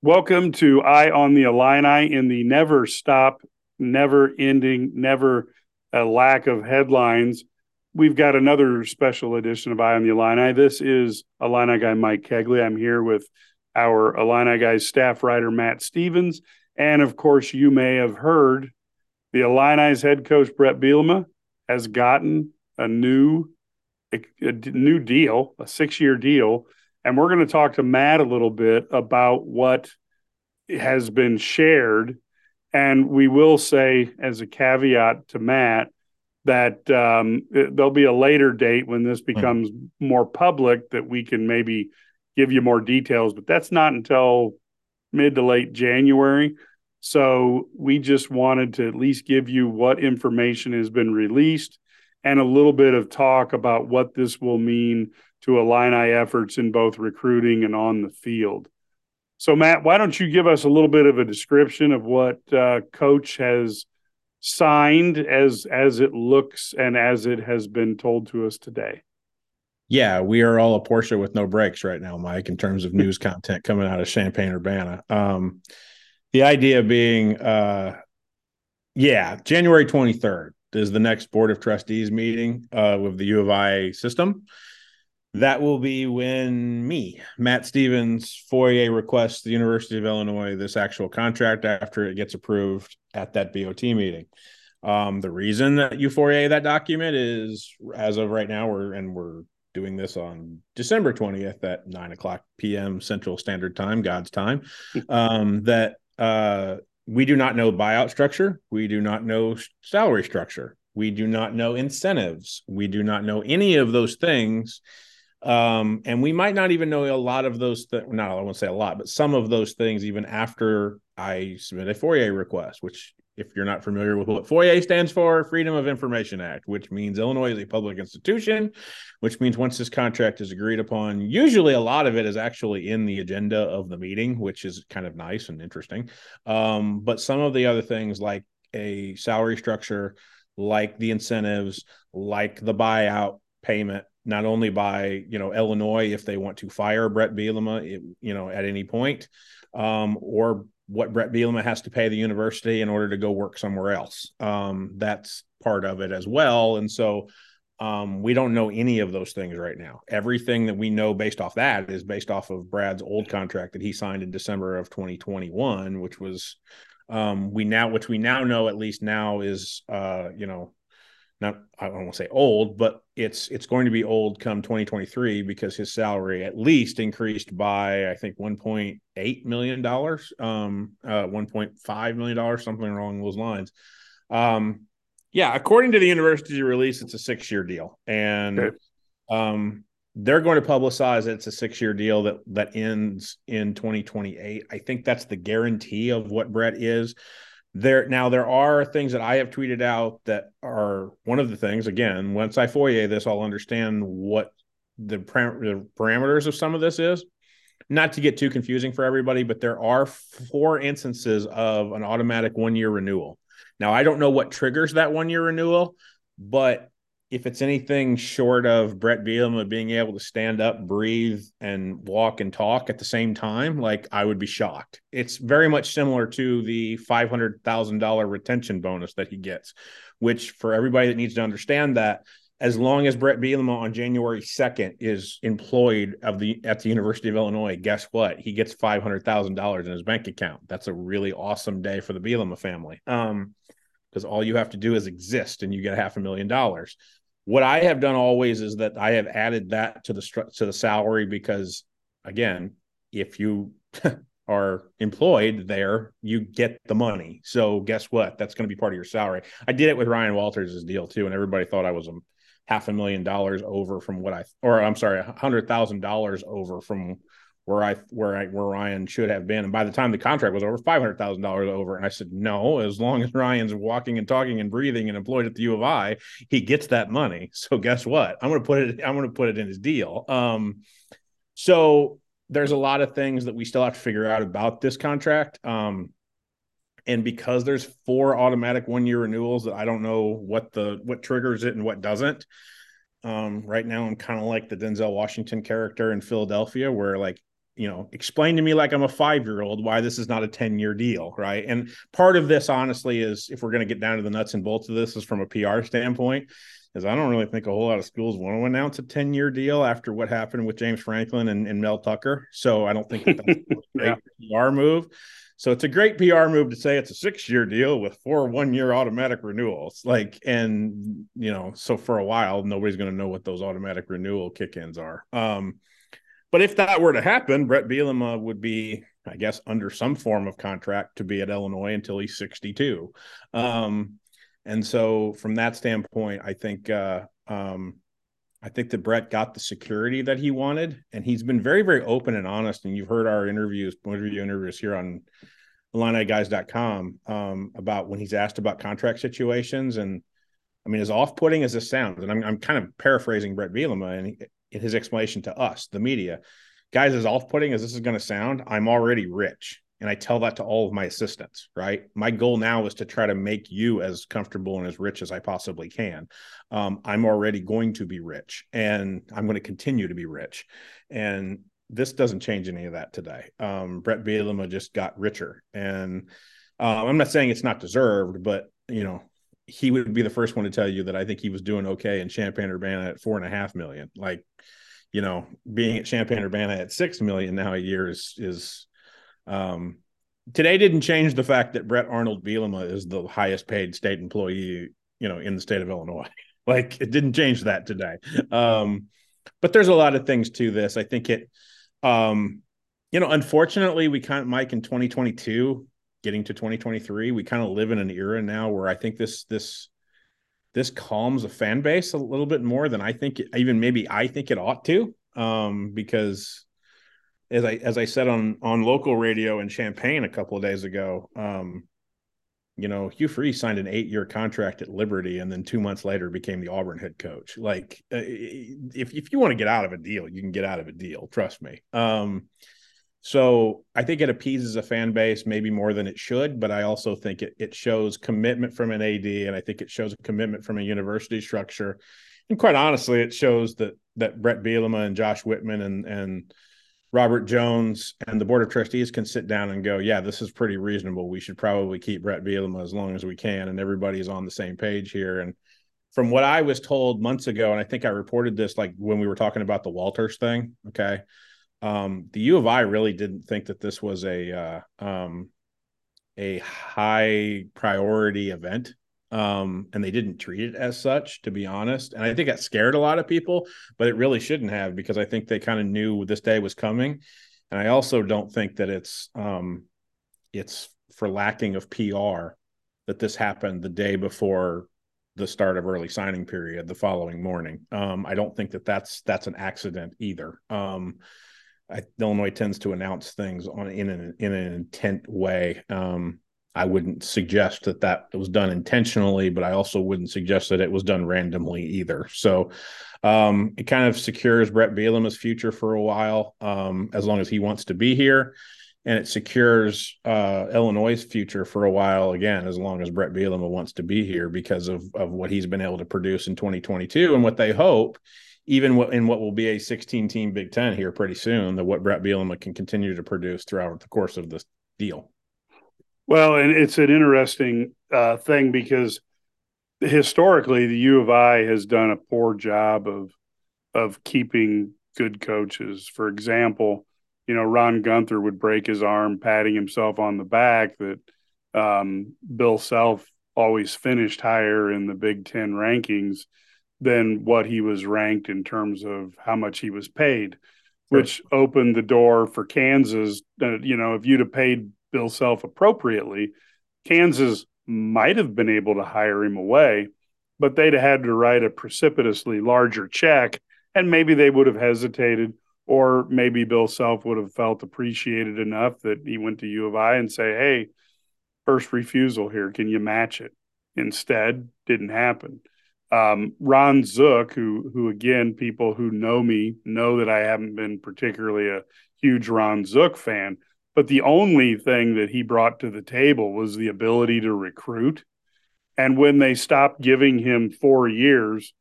Welcome to Eye on the Illini in the never stop, never ending, never a lack of headlines. We've got another special edition of Eye on the Illini. This is Illini guy Mike Kegley. I'm here with our Illini guys staff writer Matt Stevens. And of course, you may have heard the Illini's head coach Brett Bielema has gotten a new a, a new deal, a six year deal and we're going to talk to Matt a little bit about what has been shared. And we will say, as a caveat to Matt, that um, there'll be a later date when this hmm. becomes mm-hmm. more public that we can maybe give you more details, but that's not until mid to late January. So we just wanted to at least give you what information has been released and a little bit of talk about what this will mean to Illini efforts in both recruiting and on the field. So, Matt, why don't you give us a little bit of a description of what uh, Coach has signed as as it looks and as it has been told to us today? Yeah, we are all a Porsche with no brakes right now, Mike, in terms of news content coming out of Champaign Urbana. Um, the idea being, uh, yeah, January 23rd is the next Board of Trustees meeting uh, with the U of I system that will be when me, Matt Stevens, FOIA requests the University of Illinois this actual contract after it gets approved at that BOT meeting. Um, the reason that you FOIA that document is, as of right now, we're and we're doing this on December 20th at 9 o'clock p.m. Central Standard Time, God's time. Um, that uh, we do not know buyout structure, we do not know salary structure, we do not know incentives, we do not know any of those things um, and we might not even know a lot of those th- not i won't say a lot but some of those things even after i submit a foia request which if you're not familiar with what foia stands for freedom of information act which means illinois is a public institution which means once this contract is agreed upon usually a lot of it is actually in the agenda of the meeting which is kind of nice and interesting. Um, but some of the other things like a salary structure like the incentives like the buyout payment not only by you know Illinois if they want to fire Brett Bielema, you know, at any point, um, or what Brett Bielema has to pay the university in order to go work somewhere else. Um, that's part of it as well, and so um, we don't know any of those things right now. Everything that we know based off that is based off of Brad's old contract that he signed in December of 2021, which was um, we now which we now know at least now is uh, you know not I won't say old, but it's it's going to be old come 2023 because his salary at least increased by I think 1.8 million dollars, um, uh, 1.5 million dollars, something along those lines. Um, yeah, according to the university release, it's a six year deal, and okay. um, they're going to publicize it's a six year deal that that ends in 2028. I think that's the guarantee of what Brett is there now there are things that I have tweeted out that are one of the things. Again, once I FOIA this, I'll understand what the, param- the parameters of some of this is. Not to get too confusing for everybody, but there are four instances of an automatic one year renewal. Now I don't know what triggers that one year renewal, but if it's anything short of Brett Bielema being able to stand up, breathe, and walk and talk at the same time, like I would be shocked. It's very much similar to the five hundred thousand dollar retention bonus that he gets, which for everybody that needs to understand that, as long as Brett Bielema on January second is employed of the at the University of Illinois, guess what? He gets five hundred thousand dollars in his bank account. That's a really awesome day for the Bielema family. Um, because all you have to do is exist and you get half a million dollars what I have done always is that I have added that to the to the salary because again, if you are employed there, you get the money. So guess what? That's going to be part of your salary. I did it with Ryan Walters' deal too, and everybody thought I was a half a million dollars over from what I, or I'm sorry, a hundred thousand dollars over from where I where I where Ryan should have been. And by the time the contract was over, five hundred thousand dollars over. And I said, no, as long as Ryan's walking and talking and breathing and employed at the U of I, he gets that money. So guess what? I'm gonna put it, I'm gonna put it in his deal. Um, so there's a lot of things that we still have to figure out about this contract. Um, and because there's four automatic one year renewals that I don't know what the what triggers it and what doesn't. Um, right now I'm kind of like the Denzel Washington character in Philadelphia, where like you know, explain to me like I'm a five year old why this is not a 10 year deal. Right. And part of this, honestly, is if we're going to get down to the nuts and bolts of this, is from a PR standpoint, is I don't really think a whole lot of schools want to announce a 10 year deal after what happened with James Franklin and, and Mel Tucker. So I don't think that that's a great yeah. PR move. So it's a great PR move to say it's a six year deal with four one year automatic renewals. Like, and you know, so for a while, nobody's going to know what those automatic renewal kick ins are. Um, but if that were to happen, Brett Bielema would be, I guess, under some form of contract to be at Illinois until he's 62. Um, and so, from that standpoint, I think uh, um, I think that Brett got the security that he wanted, and he's been very, very open and honest. And you've heard our interviews, interview interviews here on IlliniGuys.com um, about when he's asked about contract situations. And I mean, as off-putting as this sounds, and I'm, I'm kind of paraphrasing Brett Bielema, and he, in his explanation to us, the media, guys, as off-putting as this is going to sound, I'm already rich. And I tell that to all of my assistants, right? My goal now is to try to make you as comfortable and as rich as I possibly can. Um, I'm already going to be rich and I'm going to continue to be rich. And this doesn't change any of that today. Um, Brett Bielema just got richer. And uh, I'm not saying it's not deserved, but, you know, he would be the first one to tell you that I think he was doing okay in Champaign Urbana at four and a half million. Like, you know, being at Champaign Urbana at six million now a year is is um today didn't change the fact that Brett Arnold Bielema is the highest paid state employee, you know, in the state of Illinois. like it didn't change that today. Um, but there's a lot of things to this. I think it um, you know, unfortunately, we kind of Mike in 2022 getting to 2023, we kind of live in an era now where I think this this this calms a fan base a little bit more than I think even maybe I think it ought to. Um, because as I as I said on on local radio in Champaign a couple of days ago, um, you know, Hugh Freeze signed an eight year contract at Liberty, and then two months later became the Auburn head coach. Like, uh, if if you want to get out of a deal, you can get out of a deal. Trust me. Um, so I think it appeases a fan base maybe more than it should, but I also think it it shows commitment from an AD, and I think it shows a commitment from a university structure. And quite honestly, it shows that that Brett Bielema and Josh Whitman and and Robert Jones and the board of trustees can sit down and go, yeah, this is pretty reasonable. We should probably keep Brett Bielema as long as we can, and everybody's on the same page here. And from what I was told months ago, and I think I reported this like when we were talking about the Walters thing. Okay, um, the U of I really didn't think that this was a uh, um, a high priority event, um, and they didn't treat it as such, to be honest. And I think that scared a lot of people, but it really shouldn't have because I think they kind of knew this day was coming. And I also don't think that it's um, it's for lacking of PR that this happened the day before the start of early signing period the following morning. Um, I don't think that that's that's an accident either. Um, I, Illinois tends to announce things on in an in an intent way. Um, I wouldn't suggest that that was done intentionally, but I also wouldn't suggest that it was done randomly either. So um, it kind of secures Brett Bielema's future for a while, um, as long as he wants to be here, and it secures uh, Illinois' future for a while again, as long as Brett Bielema wants to be here because of of what he's been able to produce in 2022 and what they hope even in what will be a 16 team Big Ten here pretty soon, that what Brett Bielema can continue to produce throughout the course of this deal. Well, and it's an interesting uh, thing because historically the U of I has done a poor job of of keeping good coaches. For example, you know Ron Guenther would break his arm patting himself on the back that um, Bill Self always finished higher in the Big Ten rankings than what he was ranked in terms of how much he was paid, sure. which opened the door for Kansas. Uh, you know, if you'd have paid Bill Self appropriately, Kansas might have been able to hire him away, but they'd have had to write a precipitously larger check, and maybe they would have hesitated, or maybe Bill Self would have felt appreciated enough that he went to U of I and say, "Hey, first refusal here, can you match it?" Instead, didn't happen um, Ron Zook, who who again, people who know me know that I haven't been particularly a huge Ron Zook fan, but the only thing that he brought to the table was the ability to recruit. And when they stopped giving him four years,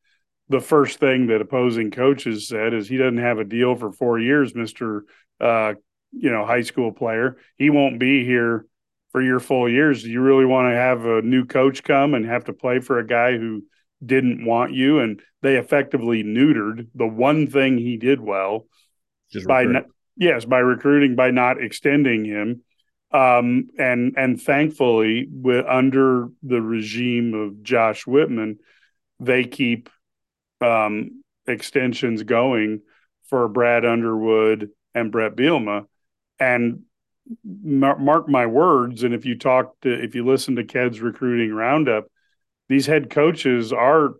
the first thing that opposing coaches said is he doesn't have a deal for four years, Mister uh, you know, high school player. He won't be here for your full years. Do you really want to have a new coach come and have to play for a guy who didn't want you? And they effectively neutered the one thing he did well Just by not, yes by recruiting by not extending him. Um, and and thankfully, with under the regime of Josh Whitman, they keep um, extensions going for Brad Underwood and Brett Bielema. And mar- mark my words, and if you talk to, if you listen to Ked's recruiting roundup, these head coaches are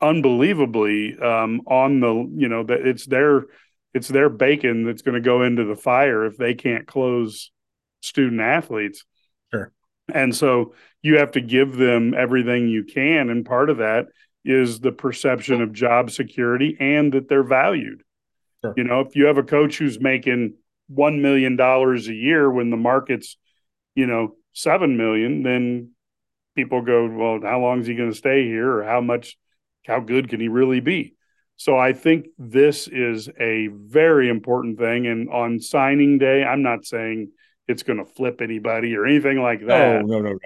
unbelievably um, on the, you know, that it's their, it's their bacon that's going to go into the fire if they can't close student athletes. Sure. And so you have to give them everything you can. And part of that is the perception of job security and that they're valued. Sure. You know, if you have a coach who's making $1 million a year when the market's, you know, 7 million, then people go, well, how long is he going to stay here or how much, how good can he really be? So I think this is a very important thing. And on signing day, I'm not saying it's going to flip anybody or anything like that. No, no, no, no.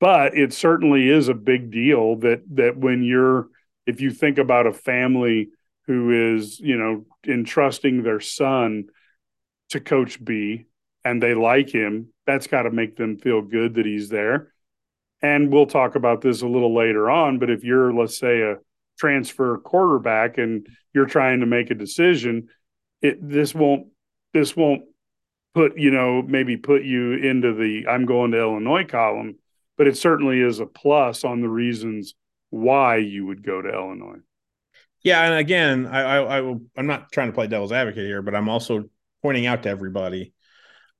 But it certainly is a big deal that that when you're if you think about a family who is, you know, entrusting their son to coach B and they like him, that's got to make them feel good that he's there. And we'll talk about this a little later on, but if you're let's say a transfer quarterback and you're trying to make a decision, it this won't this won't put you know maybe put you into the I'm going to Illinois column, but it certainly is a plus on the reasons why you would go to Illinois. Yeah, and again, I, I, I will, I'm not trying to play devil's advocate here, but I'm also pointing out to everybody,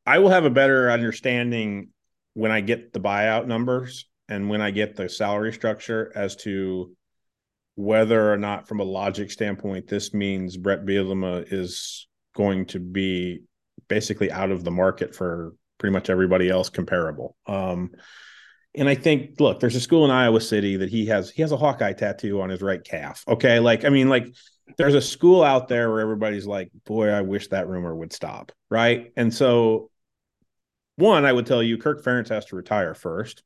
I will have a better understanding when I get the buyout numbers and when I get the salary structure as to whether or not, from a logic standpoint, this means Brett Bielema is going to be basically out of the market for pretty much everybody else comparable. Um, and I think, look, there's a school in Iowa City that he has he has a Hawkeye tattoo on his right calf. Okay, like I mean, like there's a school out there where everybody's like, boy, I wish that rumor would stop, right? And so, one, I would tell you, Kirk Ferentz has to retire first.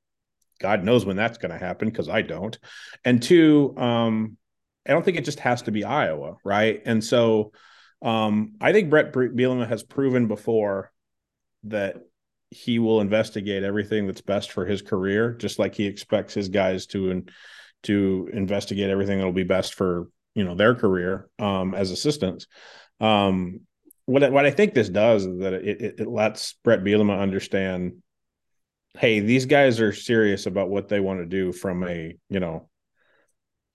God knows when that's going to happen because I don't. And two, um, I don't think it just has to be Iowa, right? And so, um, I think Brett Bielema has proven before that he will investigate everything that's best for his career, just like he expects his guys to to investigate everything that'll be best for you know their career um, as assistants. Um, what what I think this does is that it, it, it lets Brett Bielema understand, hey, these guys are serious about what they want to do from a you know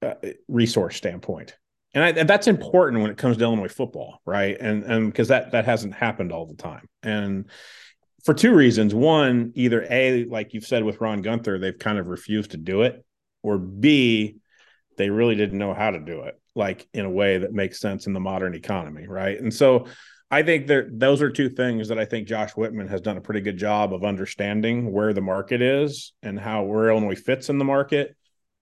uh, resource standpoint. And, I, and that's important when it comes to Illinois football, right? And and because that that hasn't happened all the time. And for two reasons. One, either A, like you've said with Ron Guenther, they've kind of refused to do it, or B, they really didn't know how to do it, like in a way that makes sense in the modern economy, right? And so I think that those are two things that I think Josh Whitman has done a pretty good job of understanding where the market is and how where Illinois fits in the market.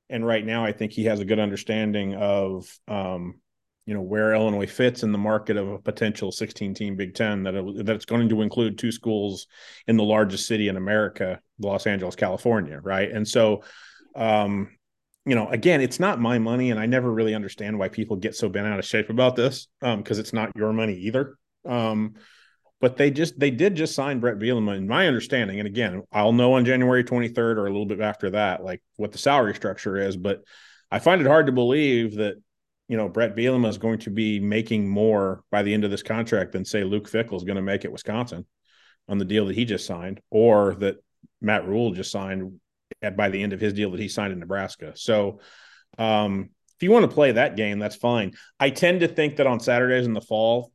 And right now, I think he has a good understanding of um, you know where Illinois fits in the market of a potential 16 team Big 10 that it, that's going to include two schools in the largest city in America, Los Angeles, California, right? And so um you know, again, it's not my money and I never really understand why people get so bent out of shape about this um because it's not your money either. Um but they just they did just sign Brett Bielema, in my understanding. And again, I'll know on January 23rd or a little bit after that, like what the salary structure is. But I find it hard to believe that you know, Brett Bielema is going to be making more by the end of this contract than say Luke Fickell is going to make at Wisconsin on the deal that he just signed, or that Matt Rhule just signed at by the end of his deal that he signed in Nebraska. So um, if you want to play that game, that's fine. I tend to think that on Saturdays in the fall,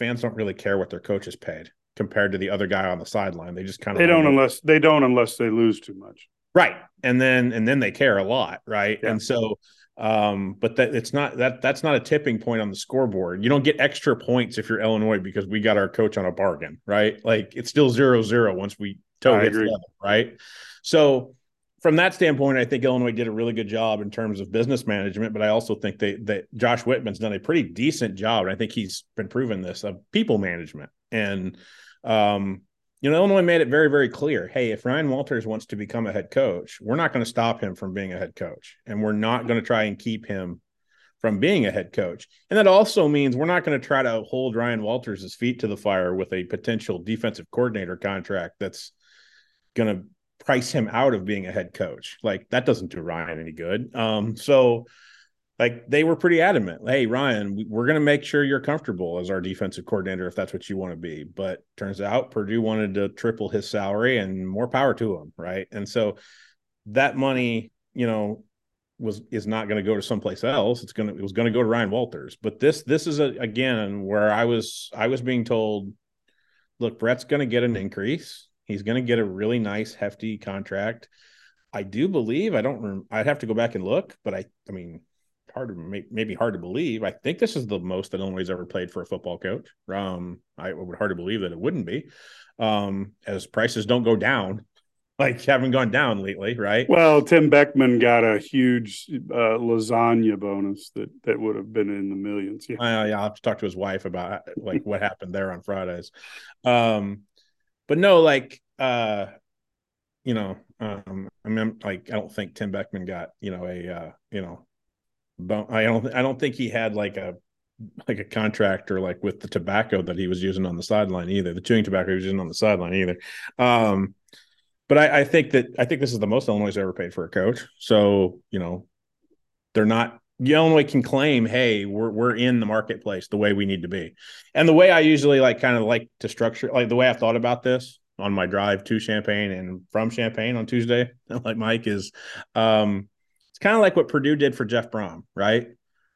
fans don't really care what their coach is paid compared to the other guy on the sideline. They just kind of they don't unless they don't unless they lose too much. Right. And then and then they care a lot, right? Yeah. And so um, but that it's not that that's not a tipping point on the scoreboard. You don't get extra points if you're Illinois because we got our coach on a bargain, right? Like it's still zero zero once we toe hits level, right? So from that standpoint, I think Illinois did a really good job in terms of business management, but I also think they that Josh Whitman's done a pretty decent job, and I think he's been proven this of people management, And um, you know, Illinois made it very, very clear. Hey, if Ryan Walters wants to become a head coach, we're not going to stop him from being a head coach, and we're not going to try and keep him from being a head coach. And that also means we're not going to try to hold Ryan Walters' feet to the fire with a potential defensive coordinator contract that's going to price him out of being a head coach. Like that doesn't do Ryan any good. Um, so like they were pretty adamant. Hey, Ryan, we're going to make sure you're comfortable as our defensive coordinator if that's what you want to be. But turns out Purdue wanted to triple his salary and more power to him, right? And so that money, you know, was is not going to go to someplace else. It's going to it was going to go to Ryan Walters. But this this is a, again where I was I was being told, look, Brett's going to get an increase. He's going to get a really nice hefty contract. I do believe I don't. I'd have to go back and look, but I I mean hard to maybe hard to believe. I think this is the most that Illinois ever played for a football coach. Um, I would hard to believe that it wouldn't be, um, as prices don't go down, like haven't gone down lately, right? Well, Tim Beckman got a huge uh, lasagna bonus that that would have been in the millions. Yeah, uh, yeah. I'll have to talk to his wife about like what happened there on Fridays. Um, but no, like uh, you know, um, I mean, like I don't think Tim Beckman got you know a uh, you know I don't I don't think he had like a like a contractor like with the tobacco that he was using on the sideline either. The chewing tobacco he was using on the sideline either. Um, but I, I, think that I think this is the most Illinois ever paid for a coach. So you know, they're not. Illinois can claim, "Hey, we're we're in the marketplace the way we need to be," and the way I usually like kind of like to structure, like the way I thought about this on my drive to Champaign and from Champaign on Tuesday, like Mike is, um, it's kind of like what Purdue did for Jeff Brohm, right?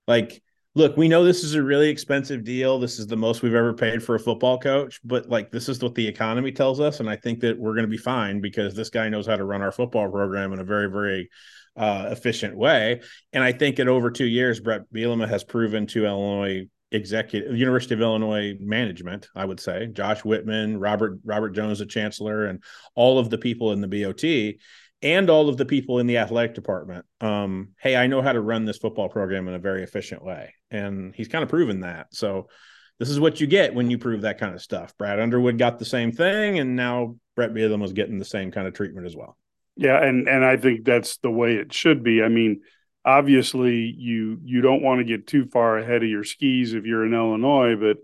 Like, look, we know this is a really expensive deal. This is the most we've ever paid for a football coach, but like this is what the economy tells us, and I think that we're going to be fine because this guy knows how to run our football program in a very, very uh, efficient way. And I think in over two years, Brett Bielema has proven to Illinois executive University of Illinois management, I would say, Josh Whitman, Robert Robert Jones, the chancellor, and all of the people in the BOT and all of the people in the athletic department. Um, hey i know how to run this football program in a very efficient way. And he's kind of proven that. So this is what you get when you prove that kind of stuff. Brad underwood got the same thing and now Brett bielema was getting the same kind of treatment as well yeah and and i think that's the way it should be i mean obviously you you don't want to get too far ahead of your skis if you're in illinois but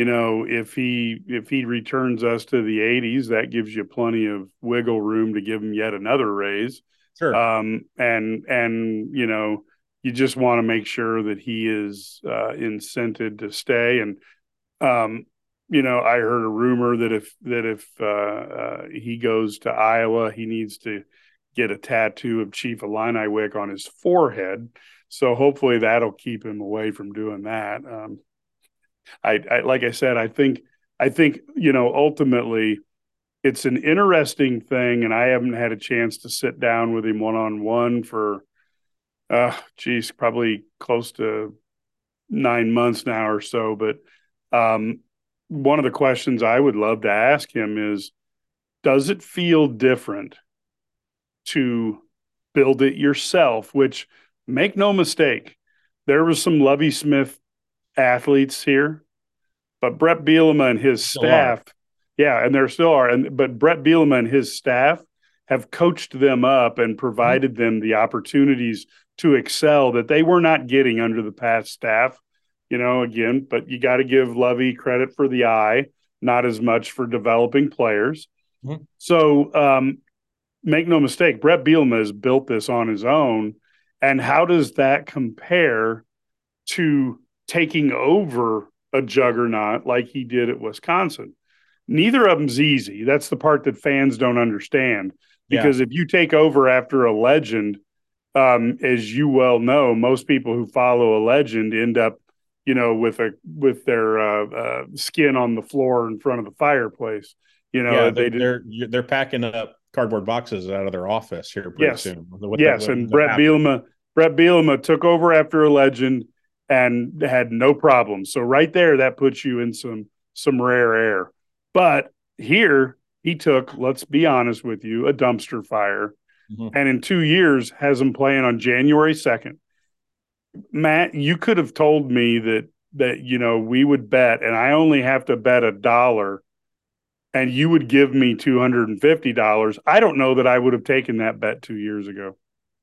you know, if he if he returns us to the 80s, that gives you plenty of wiggle room to give him yet another raise. Sure. Um, and and you know, you just want to make sure that he is uh, incented to stay. And um, you know, I heard a rumor that if that if uh, uh, he goes to Iowa, he needs to get a tattoo of Chief Illiniwek on his forehead. So hopefully that'll keep him away from doing that. Um, I, I like I said, I think I think you know ultimately it's an interesting thing, and I haven't had a chance to sit down with him one on one for, uh, geez, probably close to nine months now or so. But um, one of the questions I would love to ask him is, does it feel different to build it yourself? Which, make no mistake, there was some Lovie Smith athletes here, but Brett Bielema and his staff, yeah, and there still are. And but Brett Bielema and his staff have coached them up and provided mm-hmm. them the opportunities to excel that they were not getting under the past staff. You know, again, but you got to give Lovie credit for the eye, not as much for developing players. Mm-hmm. So, um, make no mistake, Brett Bielema has built this on his own. And how does that compare to taking over a juggernaut like he did at Wisconsin. Neither of them's easy. That's the part that fans don't understand. Because yeah. if you take over after a legend, um, as you well know, most people who follow a legend end up, you know, with a with their uh, uh, skin on the floor in front of the fireplace. You know, yeah, they're, they they're they're packing up cardboard boxes out of their office here pretty yes. soon. yes, and Brett Bielema Brett Bielema took over after a legend and had no problems. So right there, that puts you in some some rare air. But here he took, let's be honest with you, a dumpster fire, mm-hmm. and in two years has him playing on January second. Matt, you could have told me that that you know we would bet and I only have to bet a dollar and you would give me $250, I don't know that I would have taken that bet 2 years ago.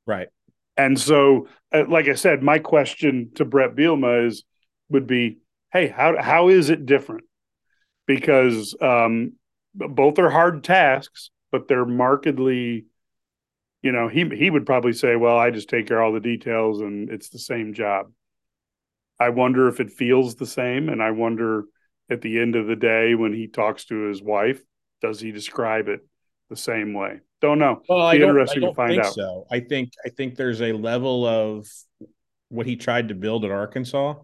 Right. And so uh, like I said, my question to Brett Bielema is would be, "Hey, how how is it different?" Because um, both are hard tasks, but they're markedly you know, he he would probably say, "Well, I just take care of all the details and it's the same job." I wonder if it feels the same and I wonder at the end of the day when he talks to his wife, does he describe it the same way? Don't know. Well, I don't, interesting I don't to find think out. So I think I think there's a level of what he tried to build at Arkansas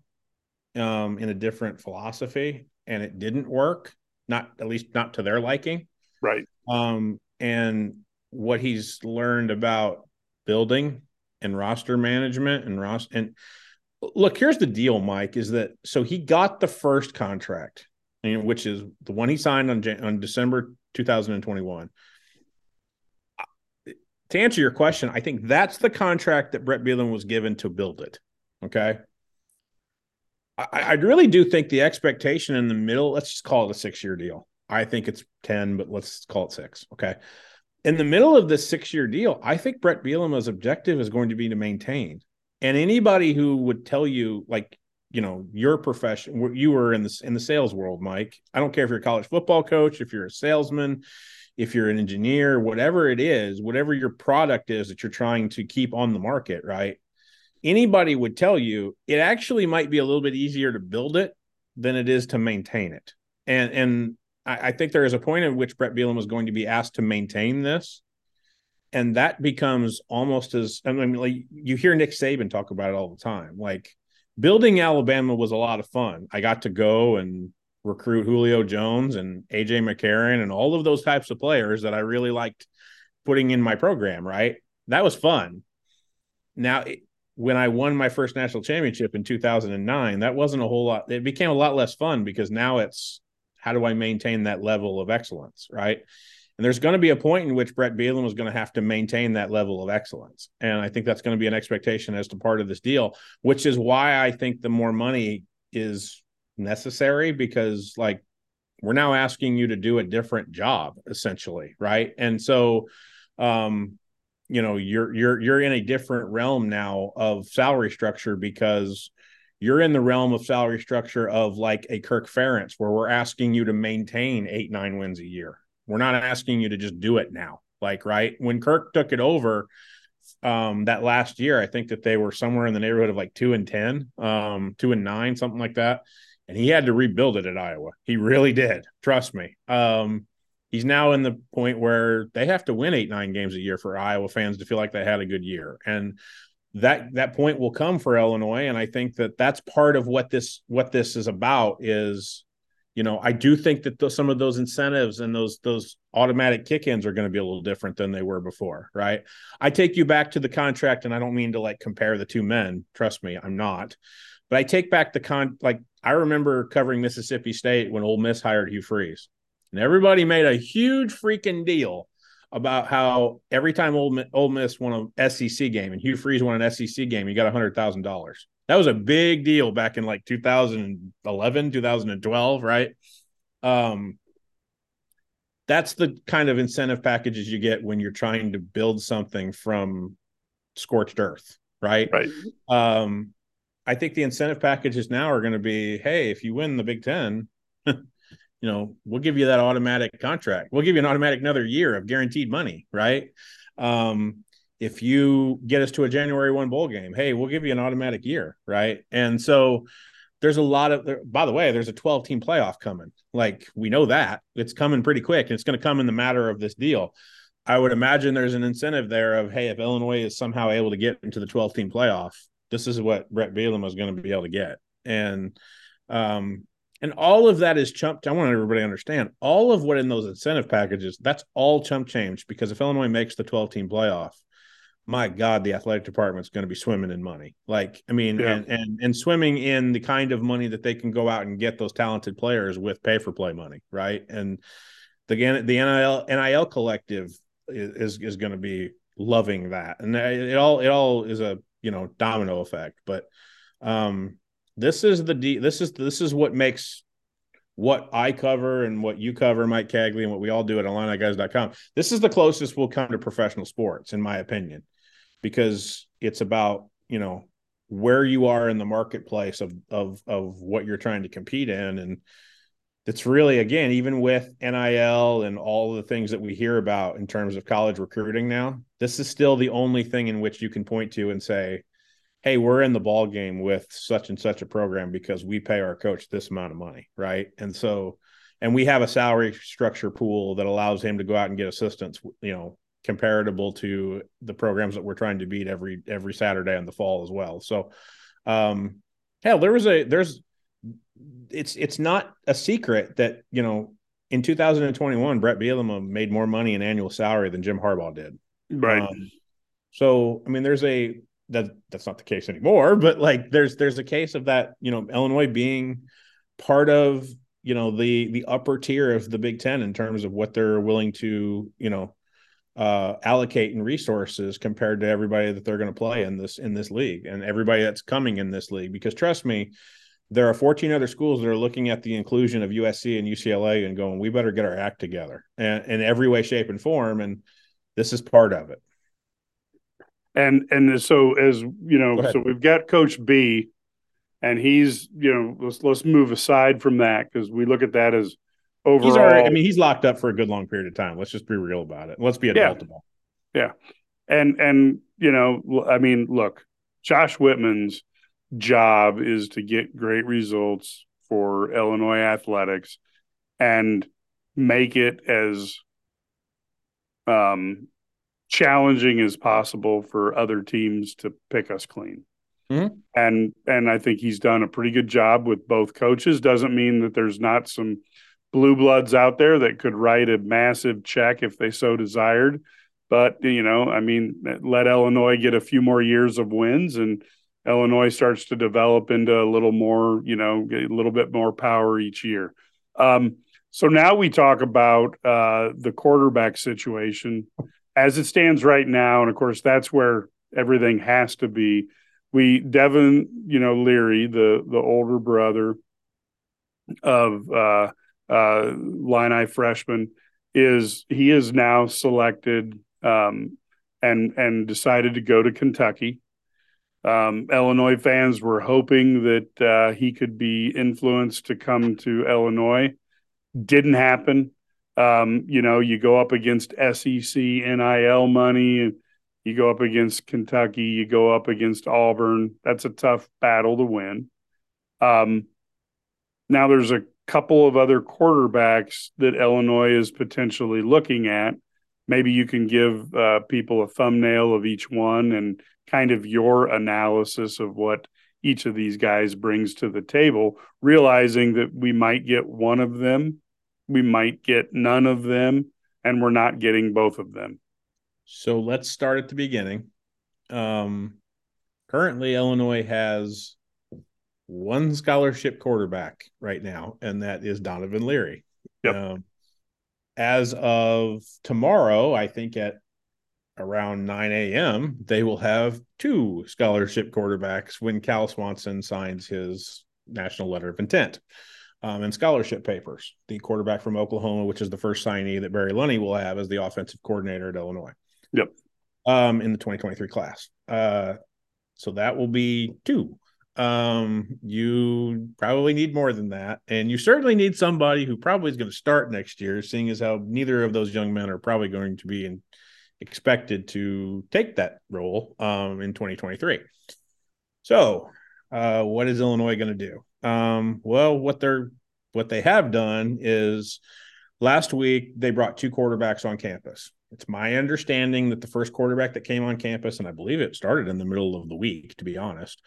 um, in a different philosophy, and it didn't work. Not at least not to their liking. Right. Um, and what he's learned about building and roster management and roster and look, here's the deal, Mike, is that so he got the first contract, which is the one he signed on on December 2021. To answer your question, I think that's the contract that Brett Bielema was given to build it. Okay. I, I really do think the expectation in the middle, let's just call it a six year deal. I think it's 10, but let's call it six. Okay. In the middle of this six year deal, I think Brett Bielema's objective is going to be to maintain. And anybody who would tell you like you know your profession you were in the in the sales world mike i don't care if you're a college football coach if you're a salesman if you're an engineer whatever it is whatever your product is that you're trying to keep on the market right? Anybody would tell you it actually might be a little bit easier to build it than it is to maintain it. And and i, I think there is a point at which Brett bielema is going to be asked to maintain this and that becomes almost as I mean, like you hear Nick Saban talk about it all the time. Like building Alabama was a lot of fun. I got to go and recruit Julio Jones and AJ McCarron and all of those types of players that I really liked putting in my program. Right, that was fun. Now, when I won my first national championship in 2009, that wasn't a whole lot. It became a lot less fun because now it's how do I maintain that level of excellence, right? And there's going to be a point in which Brett Bielema is going to have to maintain that level of excellence. And I think that's going to be an expectation as to part of this deal, which is why I think the more money is necessary because, like, we're now asking you to do a different job essentially, right? And so, um, you know, you're you're you're in a different realm now of salary structure because you're in the realm of salary structure of like a Kirk Ferentz, where we're asking you to maintain eight nine wins a year we're not asking you to just do it now. Like, right. When Kirk took it over, um, that last year, I think that they were somewhere in the neighborhood of like two and 10, um, two and nine, something like that. And he had to rebuild it at Iowa. He really did. Trust me. Um, he's now in the point where they have to win eight, nine games a year for Iowa fans to feel like they had a good year. And that that point will come for Illinois. And I think that that's part of what this what this is about is you know, I do think that some of those incentives and those those automatic kick-ins are going to be a little different than they were before, right? I take you back to the contract, and I don't mean to like compare the two men. Trust me, I'm not. But I take back the con. Like I remember covering Mississippi State when Ole Miss hired Hugh Freeze, and everybody made a huge freaking deal about how every time Ole, Ole Miss won an SEC game and Hugh Freeze won an SEC game, he got hundred thousand dollars. That was a big deal back in like 2011, 2012, right? Um, that's the kind of incentive packages you get when you're trying to build something from scorched earth, right? Right. Um, I think the incentive packages now are going to be, hey, if you win the Big Ten, you know, we'll give you that automatic contract. We'll give you an automatic another year of guaranteed money, right? Um, if you get us to a January 1 bowl game, hey, we'll give you an automatic year, right? And so there's a lot of by the way, there's a 12 team playoff coming. Like we know that. It's coming pretty quick and it's going to come in the matter of this deal. I would imagine there's an incentive there of hey, if Illinois is somehow able to get into the 12 team playoff, this is what brett Bielema is going to be able to get. And um and all of that is chump. I want everybody to understand all of what in those incentive packages. That's all chump change because if Illinois makes the 12 team playoff, my God, the athletic department's going to be swimming in money. Like, I mean, yeah. and, and and swimming in the kind of money that they can go out and get those talented players with pay for play money, right? And the the NIL NIL collective is is going to be loving that, and it all it all is a you know domino effect. But um, this is the D, this is this is what makes what I cover and what you cover, Mike Cagley, and what we all do at IlliniGuys.com. This is the closest we'll come to professional sports, in my opinion, because it's about you know where you are in the marketplace of of of what you're trying to compete in, and it's really again even with NIL and all the things that we hear about in terms of college recruiting now, this is still the only thing in which you can point to and say hey, we're in the ball game with such and such a program because we pay our coach this amount of money, right? And so, and we have a salary structure pool that allows him to go out and get assistants, you know, comparable to the programs that we're trying to beat every every Saturday in the fall as well. So, um, hell, there was a there's it's it's not a secret that you know in 2021 brett Bielema made more money in annual salary than Jim Harbaugh did. Right. Um, so I mean, there's a that that's not the case anymore but like there's there's a case of that you know illinois being part of you know the the upper tier of the big ten in terms of what they're willing to you know uh allocate in resources compared to everybody that they're going to play in this in this league and everybody that's coming in this league. Because trust me there are 14 other schools that are looking at the inclusion of USC and UCLA and going we better get our act together and in every way shape and form and this is part of it and and so as you know, so we've got Coach B, and he's you know let's let's move aside from that because we look at that as overall. He's already, I mean, he's locked up for a good long period of time. Let's just be real about it. Let's be adult yeah. Yeah, and and you know, I mean, look, Josh Whitman's job is to get great results for Illinois athletics and make it as um challenging as possible for other teams to pick us clean. Mm-hmm. And and I think he's done a pretty good job with both coaches. Doesn't mean that there's not some blue bloods out there that could write a massive check if they so desired. But you know, I mean, let Illinois get a few more years of wins, and Illinois starts to develop into a little more, you know, a little bit more power each year. Um, so now we talk about uh, the quarterback situation as it stands right now, and of course that's where everything has to be. We Devin, you know, Leary, the the older brother of uh uh Illini freshman, is he is now selected um and and decided to go to Kentucky. Um, Illinois fans were hoping that uh, he could be influenced to come to Illinois. Didn't happen. Um, you know, you go up against SEC NIL money, you go up against Kentucky, you go up against Auburn. That's a tough battle to win. Um, now there's a couple of other quarterbacks that Illinois is potentially looking at. Maybe you can give uh, people a thumbnail of each one and kind of your analysis of what each of these guys brings to the table, realizing that we might get one of them we might get none of them, and we're not getting both of them. So let's start at the beginning. Um, currently, Illinois has one scholarship quarterback right now, and that is Donovan Leary. Yep. Um, as of tomorrow, I think at around 9 a.m., they will have two scholarship quarterbacks when Cal Swanson signs his national letter of intent um, and scholarship papers. The quarterback from Oklahoma, which is the first signee that Barry Lunney will have as the offensive coordinator at Illinois. Yep. Um, in the 2023 class. Uh, so that will be two. Um, you probably need more than that, and you certainly need somebody who probably is going to start next year, seeing as how neither of those young men are probably going to be in, expected to take that role um, in 2023. So, uh, what is Illinois going to do? Um, well, what they're what they have done is last week they brought two quarterbacks on campus. It's my understanding that the first quarterback that came on campus, and I believe it started in the middle of the week, to be honest,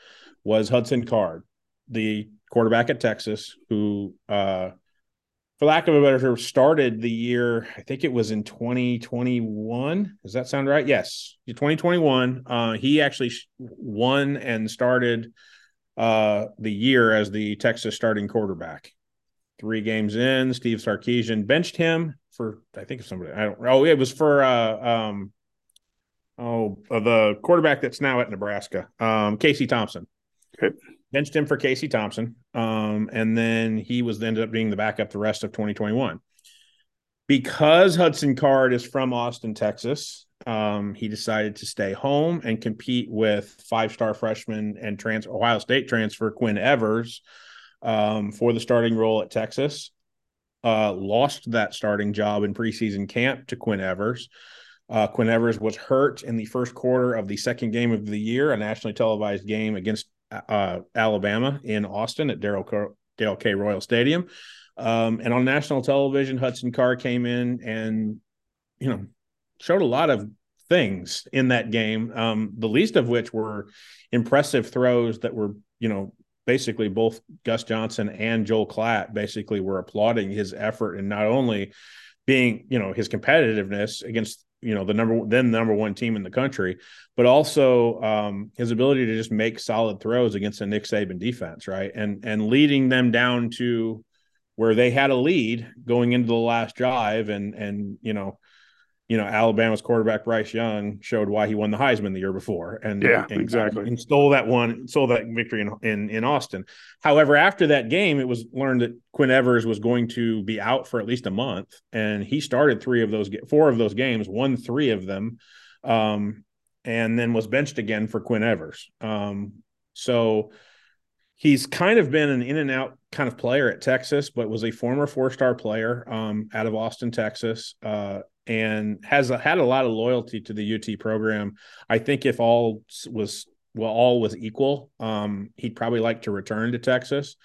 was Hudson Card, the quarterback at Texas, who, uh, for lack of a better term, started the year. I think it was in 2021. Does that sound right? Yes, 2021. Uh, he actually won and started uh, the year as the Texas starting quarterback. Three games in, Steve Sarkisian benched him for I think of somebody I don't oh it was for uh um oh uh, the quarterback that's now at Nebraska um Casey Thompson. Okay. benched him for Casey Thompson, um, and then he was ended up being the backup the rest of 2021. Because Hudson Card is from Austin, Texas, um, he decided to stay home and compete with five-star freshman and trans Ohio State transfer Quinn Ewers um, for the starting role at Texas. Uh, lost that starting job in preseason camp to Quinn Ewers. Uh, Quinn Ewers was hurt in the first quarter of the second game of the year, a nationally televised game against uh, Alabama in Austin at Darrell Dale K. Royal Stadium. Um, and on national television, Hudson Card came in and, you know, showed a lot of things in that game. Um, the least of which were impressive throws that were, you know, basically both Gus Johnson and Joel Klatt basically were applauding his effort and not only being, you know, his competitiveness against you know the number then number one team in the country, but also um, his ability to just make solid throws against a Nick Saban defense, right? And and leading them down to where they had a lead going into the last drive, and and you know you know, Alabama's quarterback Bryce Young showed why he won the Heisman the year before, and yeah, and, exactly, and stole that one, stole that victory in, in in Austin. However, after that game, it was learned that Quinn Ewers was going to be out for at least a month, and he started three of those, four of those games, won three of them, um, and then was benched again for Quinn Ewers. Um, so he's kind of been an in and out kind of player at Texas, but was a former four star player um, out of Austin, Texas. Uh, and has a, had a lot of loyalty to the UT program. I think if all was well, all was equal, um, he'd probably like to return to Texas.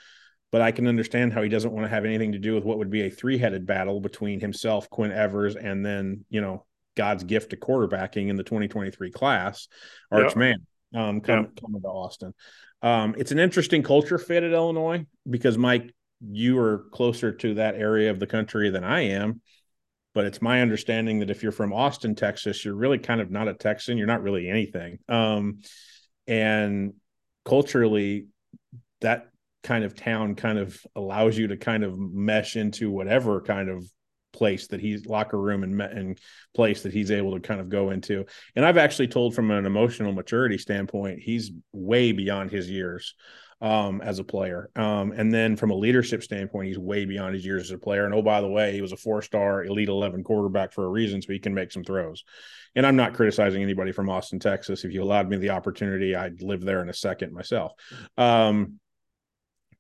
But I can understand how he doesn't want to have anything to do with what would be a three-headed battle between himself, Quinn Ewers, and then you know God's gift to quarterbacking in the 2023 class, Arch yep. Mann, um, come, yep. coming to Austin. Um, it's an interesting culture fit at Illinois because Mike, you are closer to that area of the country than I am but it's my understanding that if you're from Austin, Texas, you're really kind of not a Texan. You're not really anything. Um, and culturally, that kind of town kind of allows you to kind of mesh into whatever kind of place that he's locker room and, and place that he's able to kind of go into. And I've actually told from an emotional maturity standpoint, he's way beyond his years um, as a player. Um, and then from a leadership standpoint, he's way beyond his years as a player. And oh, by the way, he was a four star Elite 11 quarterback for a reason, so he can make some throws. And I'm not criticizing anybody from Austin, Texas. If you allowed me the opportunity, I'd live there in a second myself. Um,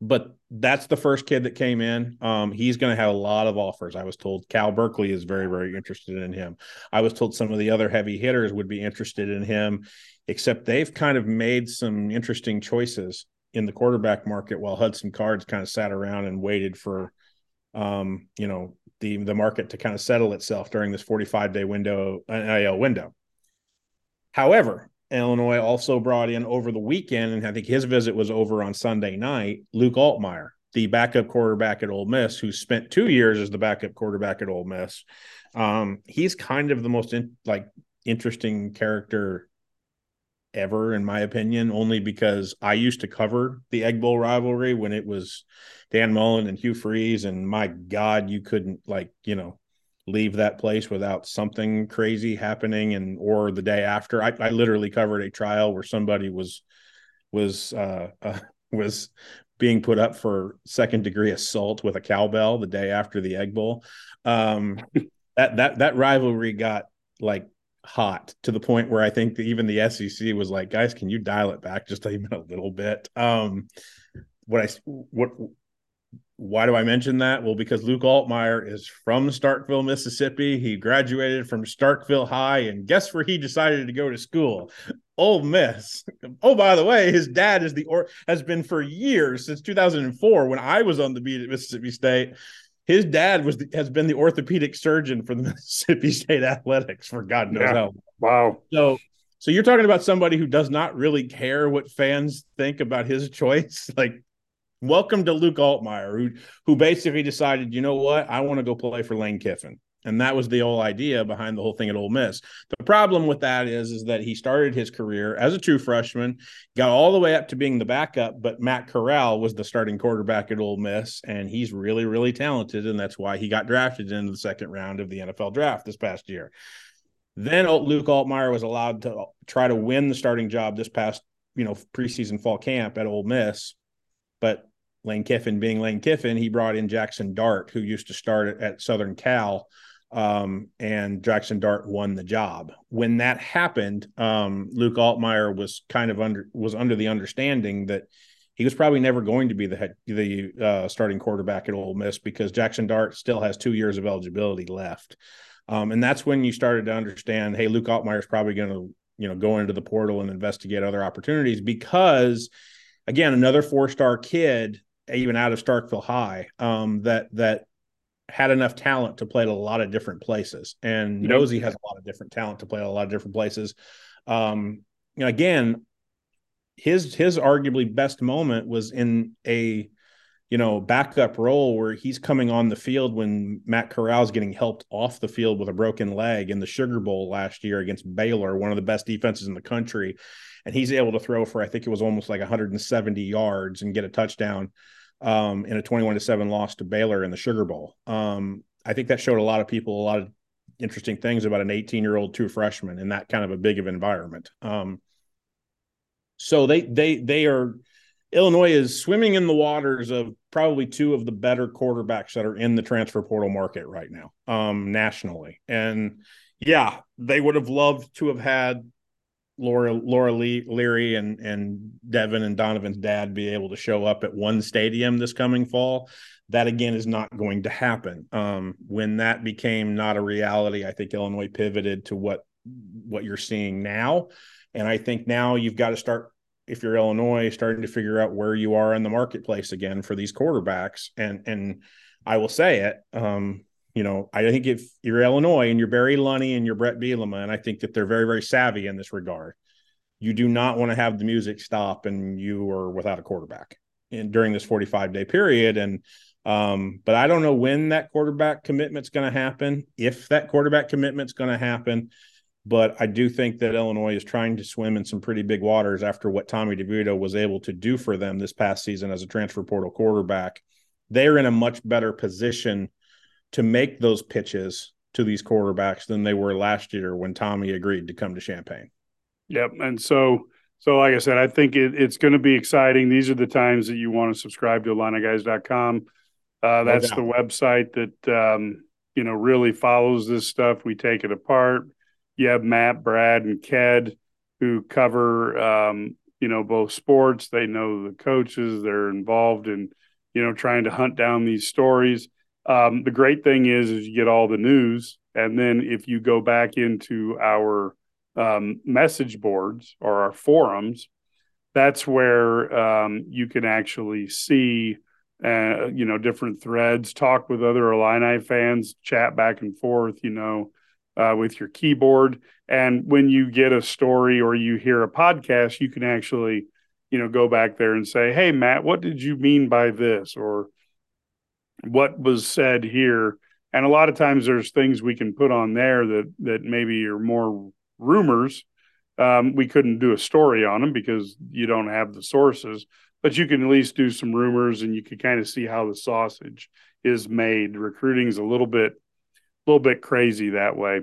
but that's the first kid that came in. Um, he's going to have a lot of offers. I was told Cal Berkeley is very, very interested in him. I was told some of the other heavy hitters would be interested in him, except they've kind of made some interesting choices in the quarterback market while Hudson Card's kind of sat around and waited for um, you know, the the market to kind of settle itself during this 45 day window NIL window. However, Illinois also brought in over the weekend, and I think his visit was over on Sunday night, Luke Altmyer, the backup quarterback at Ole Miss, who spent two years as the backup quarterback at Ole Miss. Um, he's kind of the most in, like interesting character ever, in my opinion, only because I used to cover the Egg Bowl rivalry when it was Dan Mullen and Hugh Freeze. And my God, you couldn't like, you know, leave that place without something crazy happening and or the day after. I, I literally covered a trial where somebody was was uh, uh was being put up for second degree assault with a cowbell the day after the egg bowl. Um, that that that rivalry got like hot to the point where I think that even the SEC was like, guys, can you dial it back just even a little bit? Um, what I what why do I mention that? Well, because Luke Altmyer is from Starkville, Mississippi. He graduated from Starkville High, and guess where he decided to go to school? Ole Miss. Oh, by the way, his dad is the or has been for years since 2004 when I was on the beat at Mississippi State his dad was the, has been the orthopedic surgeon for the Mississippi State Athletics for God knows yeah. how. Wow. So so you're talking about somebody who does not really care what fans think about his choice. Like, welcome to Luke Altmyer, who who basically decided, you know what, I want to go play for Lane Kiffin. And that was the whole idea behind the whole thing at Ole Miss. The problem with that is, is that he started his career as a true freshman, got all the way up to being the backup, but Matt Corral was the starting quarterback at Ole Miss, and he's really, really talented, and that's why he got drafted into the second round of the NFL draft this past year. Then Luke Altmyer was allowed to try to win the starting job this past, you know, preseason fall camp at Ole Miss, but Lane Kiffin being Lane Kiffin, he brought in Jackson Dart, who used to start at Southern Cal, um, and Jackson Dart won the job. When that happened, um, Luke Altmyer was kind of under was under the understanding that he was probably never going to be the head, the uh, starting quarterback at Ole Miss because Jackson Dart still has two years of eligibility left, um, and that's when you started to understand, hey, Luke Altmyer is probably going to you know go into the portal and investigate other opportunities because, again, another four star kid even out of Starkville High, um, that that had enough talent to play at a lot of different places, and yep. Nosey has a lot of different talent to play at a lot of different places. Um, you know, again, his his arguably best moment was in a you know backup role where he's coming on the field when Matt Corral's getting helped off the field with a broken leg in the Sugar Bowl last year against Baylor, one of the best defenses in the country, and he's able to throw for I think it was almost like 170 yards and get a touchdown um, in a 21 to 7 loss to Baylor in the Sugar Bowl. Um, I think that showed a lot of people a lot of interesting things about an 18 year old two freshman in that kind of a big of environment. Um, so they they they are Illinois is swimming in the waters of probably two of the better quarterbacks that are in the transfer portal market right now, um, nationally. And yeah, they would have loved to have had Laura Laura Lee, Leary and and Devin and Donovan's dad be able to show up at one stadium this coming fall. That again is not going to happen. Um, when that became not a reality, I think Illinois pivoted to what what you're seeing now, and I think now you've got to start if you're Illinois starting to figure out where you are in the marketplace again for these quarterbacks. And and I will say it. Um, you know, I think if you're Illinois and you're Barry Lunney and you're Brett Bielema, and I think that they're very, very savvy in this regard, you do not want to have the music stop and you are without a quarterback in, during this 45 day period. And, um, but I don't know when that quarterback commitment's going to happen, if that quarterback commitment's going to happen. But I do think that Illinois is trying to swim in some pretty big waters after what Tommy DeVito was able to do for them this past season as a transfer portal quarterback. They're in a much better position to make those pitches to these quarterbacks than they were last year when Tommy agreed to come to Champaign. Yep. And so, so like I said, I think it, it's going to be exciting. These are the times that you want to subscribe to IlliniGuys.com. Uh, that's no the website that, um, you know, really follows this stuff. We take it apart. You have Matt, Brad, and Ked who cover, um, you know, both sports. They know the coaches. They're involved in, you know, trying to hunt down these stories. Um, the great thing is, is you get all the news, and then if you go back into our um, message boards or our forums, that's where um, you can actually see, uh, you know, different threads, talk with other Illini fans, chat back and forth, you know, uh, with your keyboard. And when you get a story or you hear a podcast, you can actually, you know, go back there and say, "Hey, Matt, what did you mean by this?" or what was said here. And a lot of times there's things we can put on there that that maybe are more rumors. Um, we couldn't do a story on them because you don't have the sources but you can at least do some rumors and you can kind of see how the sausage is made. Recruiting is a little bit a little bit crazy that way.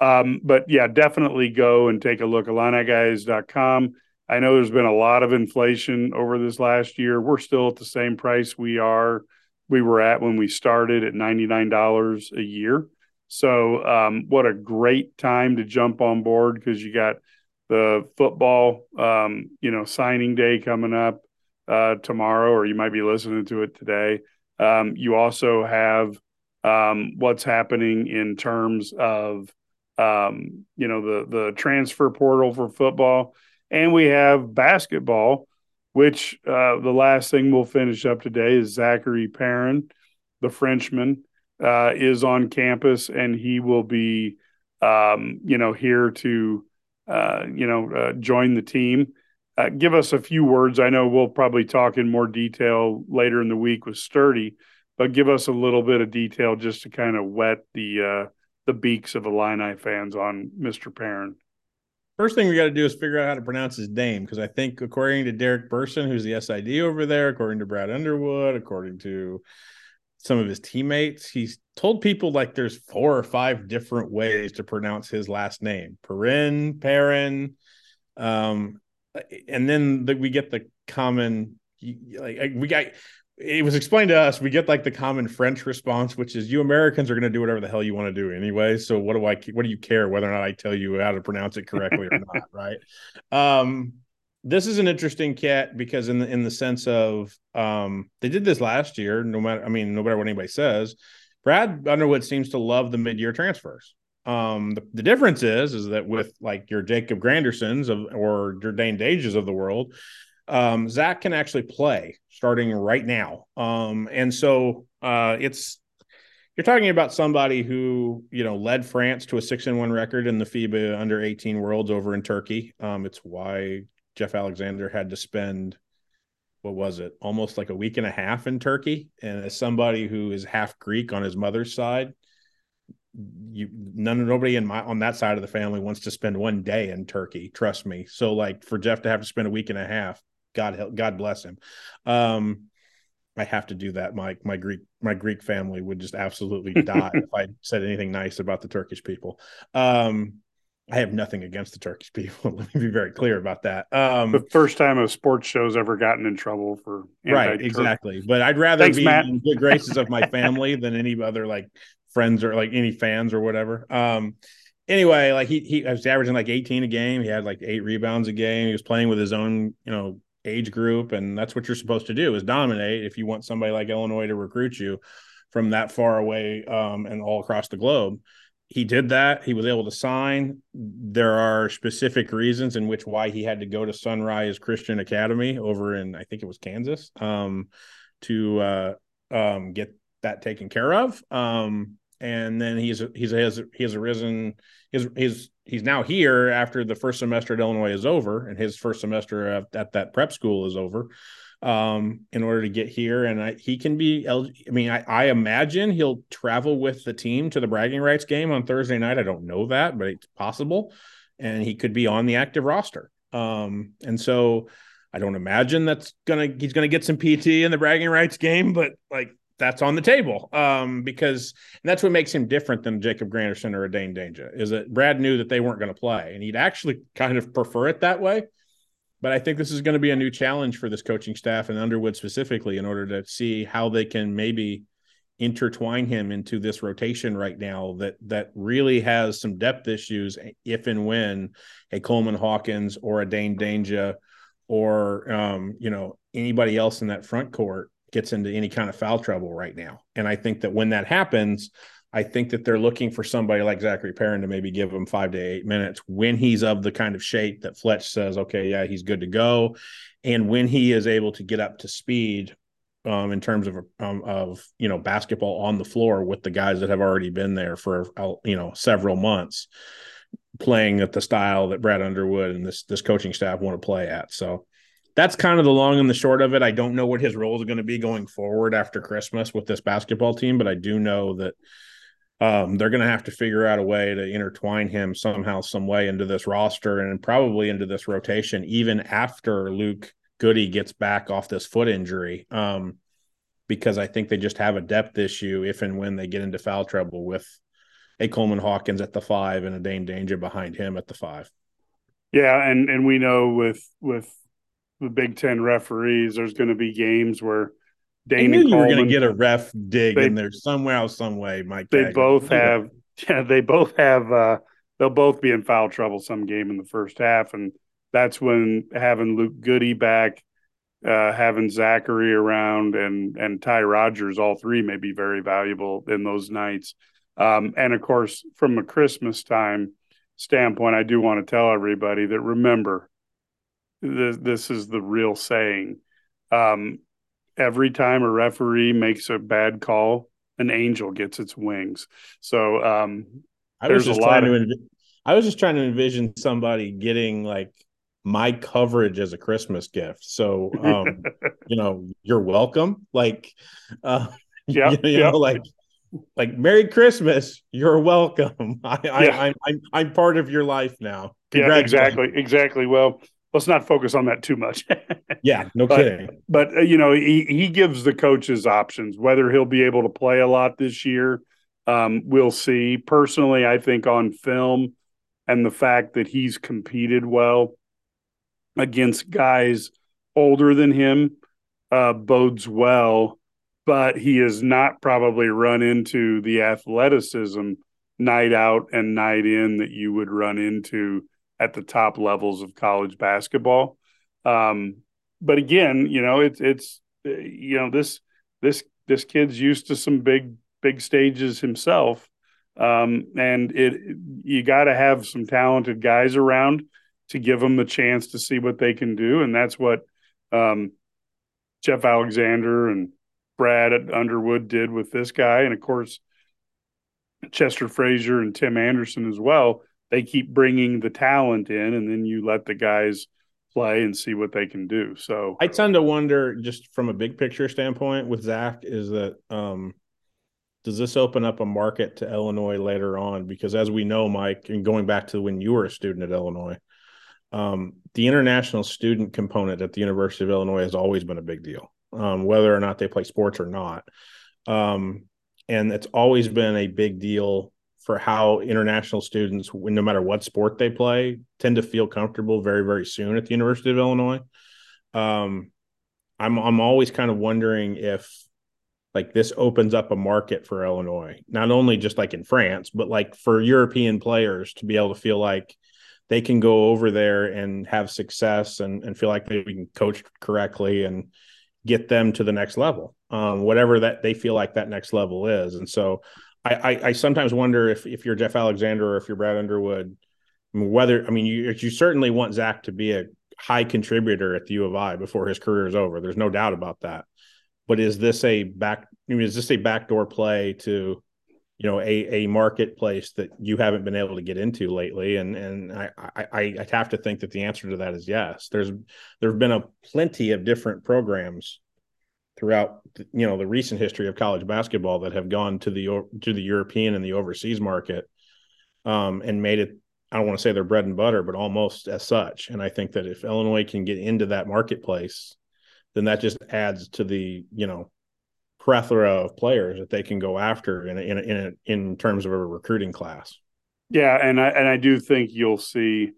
Um, but yeah definitely go and take a look. At illiniGuys.com i know there's been a lot of inflation over this last year. We're still at the same price we are we were at when we started at $99 a year. So, um, what a great time to jump on board because you got the football, um, you know, signing day coming up uh, tomorrow, or you might be listening to it today. Um, you also have um, what's happening in terms of, um, you know, the the transfer portal for football, and we have basketball which uh, the last thing we'll finish up today is Zachary Perrin, the Frenchman, uh, is on campus and he will be, um, you know, here to, uh, you know, uh, join the team. Uh, give us a few words. I know we'll probably talk in more detail later in the week with Sturdy, but give us a little bit of detail just to kind of wet the uh, the beaks of Illini fans on Mr. Perrin. First thing we got to do is figure out how to pronounce his name because I think, according to Derek Burson, who's the SID over there, according to Brad Underwood, according to some of his teammates, he's told people like there's four or five different ways to pronounce his last name: Perrin, Perrin, um, and then the, we get the common like we got it was explained to us we get like the common french response which is you americans are going to do whatever the hell you want to do anyway so what do i what do you care whether or not i tell you how to pronounce it correctly or not right? Um this is an interesting cat because in the in the sense of um they did this last year no matter i mean no matter what anybody says brad underwood seems to love the mid-year transfers. Um the, the difference is is that with like your Jacob Grandisons of or your Dain Dainjas of the world um, Zach can actually play starting right now. Um, and so uh, it's you're talking about somebody who you know led France to a six and one record in the FIBA under 18 Worlds over in Turkey. Um, it's why Jeff Alexander had to spend what was it almost like a week and a half in Turkey. And as somebody who is half Greek on his mother's side, you none nobody in my on that side of the family wants to spend one day in Turkey. Trust me. So like for Jeff to have to spend a week and a half God help, God bless him. Um, I have to do that. My my Greek my Greek family would just absolutely die if I said anything nice about the Turkish people. Um, I have nothing against the Turkish people. Let me be very clear about that. Um, the first time a sports show's ever gotten in trouble for right, exactly. But I'd rather Thanks, be Matt. in good graces of my family than any other like friends or like any fans or whatever. Um, anyway, like he he was averaging like 18 a game. He had like eight rebounds a game. He was playing with his own, you know, age group and that's what you're supposed to do is dominate if you want somebody like illinois to recruit you from that far away um, and all across the globe. He did that. He was able to sign. There are specific reasons in which why he had to go to sunrise christian academy over in i think it was kansas um, to uh, um, get that taken care of. Um, and then he's he's has he has arisen his his he's now here after the first semester at Illinois is over and his first semester at, at that prep school is over um, in order to get here. And I, he can be I mean I, I imagine he'll travel with the team to the bragging rights game on Thursday night. I don't know that but it's possible. And he could be on the active roster. Um, and so I don't imagine that's gonna he's gonna get some PT in the bragging rights game but like that's on the table um, because that's what makes him different than Jacob Grandison or a Dain Dainja is that Brad knew that they weren't going to play and he'd actually kind of prefer it that way. But I think this is going to be a new challenge for this coaching staff and Underwood specifically in order to see how they can maybe intertwine him into this rotation right now that that really has some depth issues if and when a Coleman Hawkins or a Dain Dainja or um, you know anybody else in that front court gets into any kind of foul trouble right now. And I think that when that happens, I think that they're looking for somebody like Zachary Perrin to maybe give him five to eight minutes when he's of the kind of shape that Fletch says, okay, yeah, he's good to go. And when he is able to get up to speed um, in terms of um, of you know basketball on the floor with the guys that have already been there for uh, you know several months, playing at the style that Brad Underwood and this this coaching staff want to play at. So that's kind of the long and the short of it. I don't know what his role is going to be going forward after Christmas with this basketball team, but I do know that um, they're going to have to figure out a way to intertwine him somehow, some way into this roster and probably into this rotation, even after Luke Goode gets back off this foot injury. Um, because I think they just have a depth issue if and when they get into foul trouble with a Coleman Hawkins at the five and a Dain Dainja behind him at the five. Yeah, and and we know with with the Big Ten referees, there's going to be games where Dane I knew you were going to get a ref dig they, in there somewhere, some way, Mike. They both have, yeah, they both have. uh They'll both be in foul trouble some game in the first half, and that's when having Luke Goody back, uh, having Zachary around, and and Ty Rogers, all three may be very valuable in those nights. Um, and of course, from a Christmas time standpoint, I do want to tell everybody that remember this, this is the real saying. Um, every time a referee makes a bad call, an angel gets its wings. So um, I was just trying of... to. Env- I was just trying to envision somebody getting like my coverage as a Christmas gift. So um, you know, you're welcome. Like, uh, yeah, you, you yep. know, like like Merry Christmas, you're welcome. I, yeah. I, I'm, I'm I'm part of your life now. Yeah, exactly, exactly. Well, let's not focus on that too much. yeah, no but, kidding. But uh, you know, he he gives the coaches options. Whether he'll be able to play a lot this year, um, we'll see. Personally, I think on film and the fact that he's competed well against guys older than him, uh, bodes well, but he has not probably run into the athleticism night out and night in that you would run into at the top levels of college basketball. Um, but again, you know, it's it's you know this this this kid's used to some big big stages himself, um, and it you got to have some talented guys around to give them the chance to see what they can do, and that's what um, Jeff Alexander and Brad Underwood did with this guy, and of course Chester Frazier and Tim Anderson as well. They keep bringing the talent in, and then you let the guys play and see what they can do. So I tend to wonder, just from a big picture standpoint, with Zach, is that um, does this open up a market to Illinois later on? Because as we know, Mike, and going back to when you were a student at Illinois, um, the international student component at the University of Illinois has always been a big deal, um, whether or not they play sports or not. Um, and it's always been a big deal for how international students, no matter what sport they play, tend to feel comfortable very, very soon at the University of Illinois. Um, I'm I'm always kind of wondering if like this opens up a market for Illinois, not only just like in France, but like for European players to be able to feel like they can go over there and have success and, and feel like they can coach correctly and get them to the next level, um, whatever that they feel like that next level is. And so I, I, I, sometimes wonder if if you're Jeff Alexander or if you're Brad Underwood, whether I mean you you certainly want Zach to be a high contributor at the U of I before his career is over. There's no doubt about that. But is this a back? I mean, is this a backdoor play to, you know, a a marketplace that you haven't been able to get into lately? And and I I I have to think that the answer to that is yes. There's there have been a plenty of different programs throughout you know the recent history of college basketball that have gone to the to the European and the overseas market um, and made it I don't want to say their bread and butter but almost as such and I think that if Illinois can get into that marketplace then that just adds to the you know plethora of players that they can go after in a, in a, in, a, in terms of a recruiting class. Yeah, and I and I do think you'll see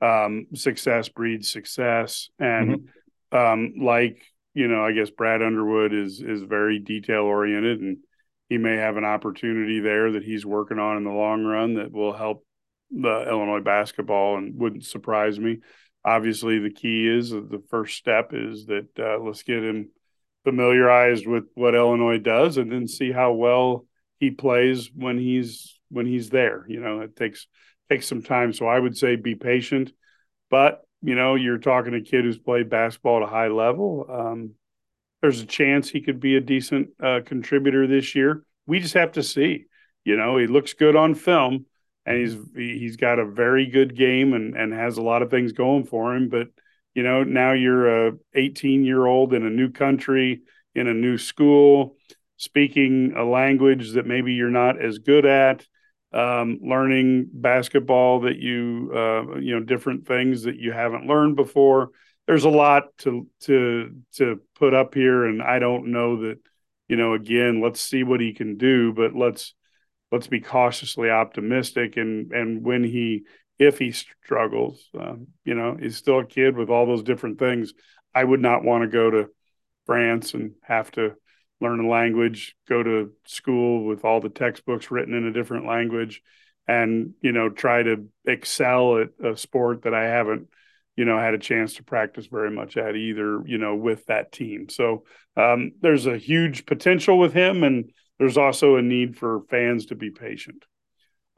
um, success breeds success, and mm-hmm. um, like you know, I guess Brad Underwood is is very detail oriented, and he may have an opportunity there that he's working on in the long run that will help the Illinois basketball, and wouldn't surprise me. Obviously, the key is the first step is that uh, let's get him familiarized with what Illinois does, and then see how well he plays when he's when he's there. You know, it takes takes some time. So I would say be patient, but you know, you're talking to a kid who's played basketball at a high level. Um, there's a chance he could be a decent uh, contributor this year. We just have to see. You know, he looks good on film, and he's he's got a very good game and and has a lot of things going for him. But you know, now you're a 18 year old in a new country, in a new school, speaking a language that maybe you're not as good at um, learning basketball that you uh, you know different things that you haven't learned before. There's a lot to to to put up here, and I don't know that you know. Again, let's see what he can do, but let's let's be cautiously optimistic. And and when he if he struggles, uh, you know, he's still a kid with all those different things. I would not want to go to France and have to learn a language, go to school with all the textbooks written in a different language, and you know try to excel at a sport that I haven't you know had a chance to practice very much at either you know with that team. So um, there's a huge potential with him, and there's also a need for fans to be patient.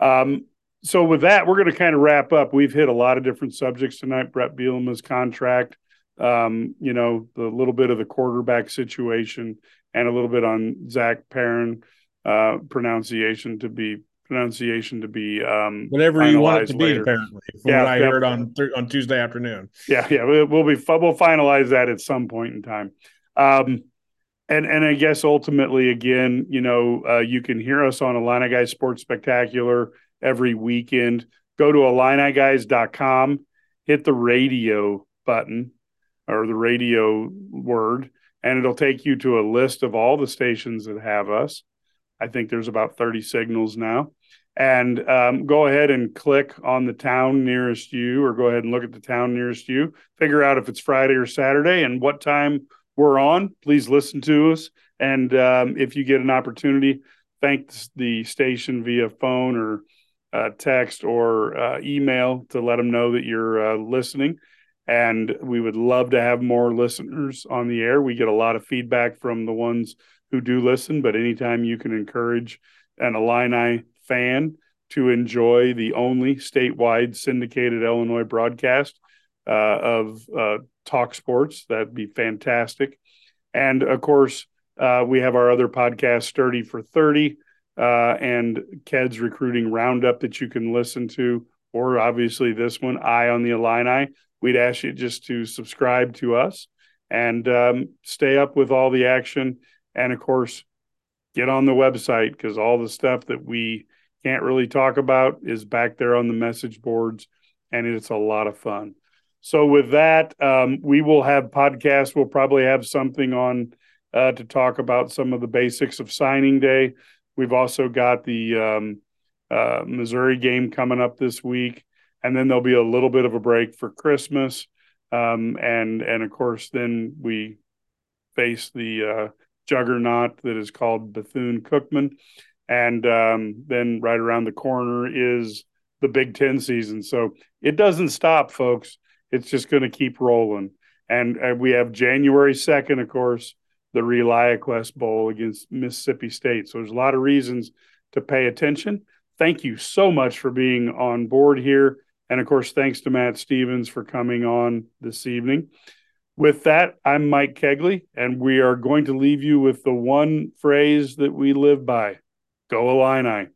Um, so with that, we're going to kind of wrap up. We've hit a lot of different subjects tonight. Brett Bielema's contract, um, you know, the little bit of the quarterback situation, and a little bit on Zach Perrin uh, pronunciation to be pronunciation to be um, whatever you want it to later. be. Apparently, from yeah, what I yeah. heard on th- on Tuesday afternoon. Yeah, yeah, we'll be we'll finalize that at some point in time. Um, and and I guess ultimately, again, you know, uh, you can hear us on Illini Guys Sports Spectacular every weekend. Go to IlliniGuys.com, hit the radio button or the radio word, and it'll take you to a list of all the stations that have us. I think there's about 30 signals now. And um, go ahead and click on the town nearest you, or go ahead and look at the town nearest you. Figure out if it's Friday or Saturday and what time we're on. Please listen to us. And um, if you get an opportunity, thank the station via phone or uh, text or uh, email to let them know that you're uh, listening. And we would love to have more listeners on the air. We get a lot of feedback from the ones who do listen, but anytime you can encourage an Illini fan to enjoy the only statewide syndicated Illinois broadcast uh, of uh, talk sports, that'd be fantastic. And of course, uh, we have our other podcast, Sturdy for 30, uh, and Ked's recruiting roundup that you can listen to, or obviously this one, Eye on the Illini. We'd ask you just to subscribe to us and um, stay up with all the action. And of course, get on the website because all the stuff that we can't really talk about is back there on the message boards, and it's a lot of fun. So with that, um, we will have podcasts. We'll probably have something on uh, to talk about some of the basics of signing day. We've also got the um, uh, Missouri game coming up this week, and then there'll be a little bit of a break for Christmas, um, and and of course then we face the uh, juggernaut that is called Bethune Cookman, and um, then right around the corner is the Big Ten season. So it doesn't stop, folks. It's just going to keep rolling. And, and, we have January 2nd, of course, the ReliaQuest Bowl against Mississippi State. So there's a lot of reasons to pay attention. Thank you so much for being on board here. And of course, thanks to Matt Stevens for coming on this evening. With that, I'm Mike Kegley, and we are going to leave you with the one phrase that we live by Go Illini.